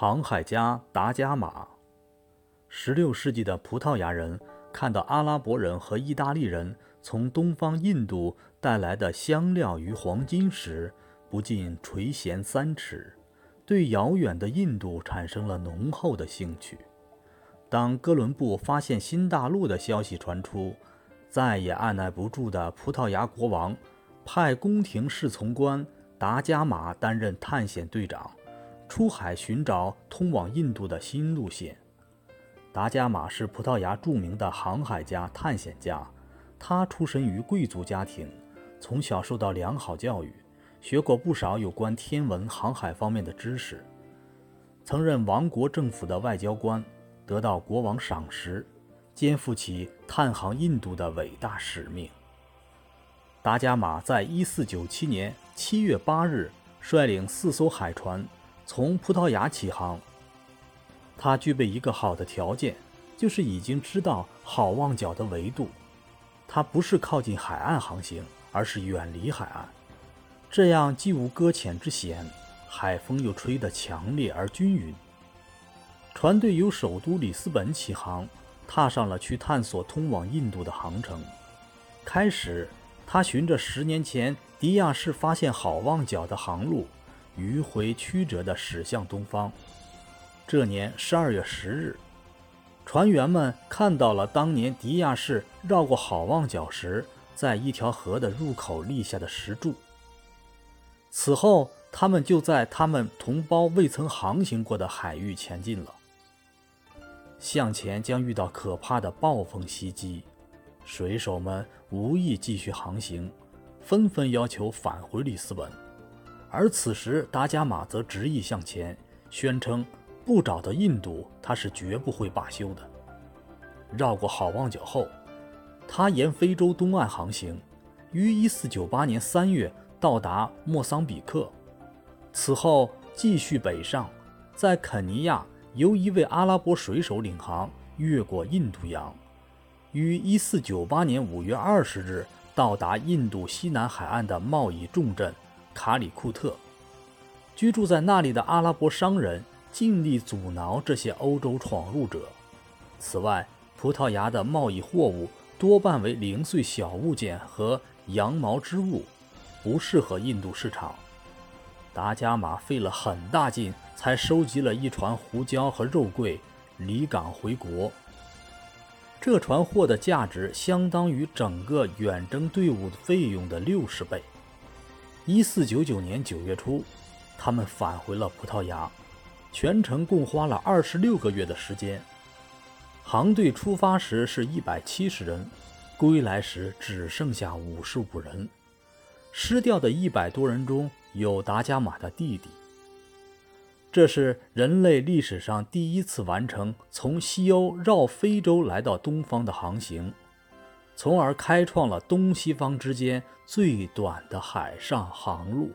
航海家达伽马。16世纪的葡萄牙人看到阿拉伯人和意大利人从东方印度带来的香料与黄金时，不禁垂涎三尺，对遥远的印度产生了浓厚的兴趣。当哥伦布发现新大陆的消息传出，再也按耐不住的葡萄牙国王派宫廷侍从官达伽马担任探险队长。出海寻找通往印度的新路线。达伽马是葡萄牙著名的航海家、探险家。他出身于贵族家庭，从小受到良好教育，学过不少有关天文、航海方面的知识。曾任王国政府的外交官，得到国王赏识，肩负起探航印度的伟大使命。达伽马在1497年7月8日率领四艘海船。从葡萄牙起航，他具备一个好的条件，就是已经知道好望角的纬度。他不是靠近海岸航行，而是远离海岸，这样既无搁浅之嫌，海风又吹得强烈而均匀。船队由首都里斯本起航，踏上了去探索通往印度的航程。开始，他循着十年前迪亚士发现好望角的航路。迂回曲折地驶向东方。这年十二月十日，船员们看到了当年迪亚士绕过好望角时，在一条河的入口立下的石柱。此后，他们就在他们同胞未曾航行过的海域前进了。向前将遇到可怕的暴风袭击，水手们无意继续航行，纷纷要求返回里斯本。而此时，达伽马则执意向前，宣称不找到印度，他是绝不会罢休的。绕过好望角后，他沿非洲东岸航行，于1498年3月到达莫桑比克。此后继续北上，在肯尼亚由一位阿拉伯水手领航，越过印度洋，于1498年5月20日到达印度西南海岸的贸易重镇。卡里库特，居住在那里的阿拉伯商人尽力阻挠这些欧洲闯入者。此外，葡萄牙的贸易货物多半为零碎小物件和羊毛织物，不适合印度市场。达伽马费了很大劲才收集了一船胡椒和肉桂，离港回国。这船货的价值相当于整个远征队伍费用的六十倍。一四九九年九月初，他们返回了葡萄牙，全程共花了二十六个月的时间。航队出发时是一百七十人，归来时只剩下五十五人。失掉的一百多人中有达伽马的弟弟。这是人类历史上第一次完成从西欧绕非洲来到东方的航行。从而开创了东西方之间最短的海上航路。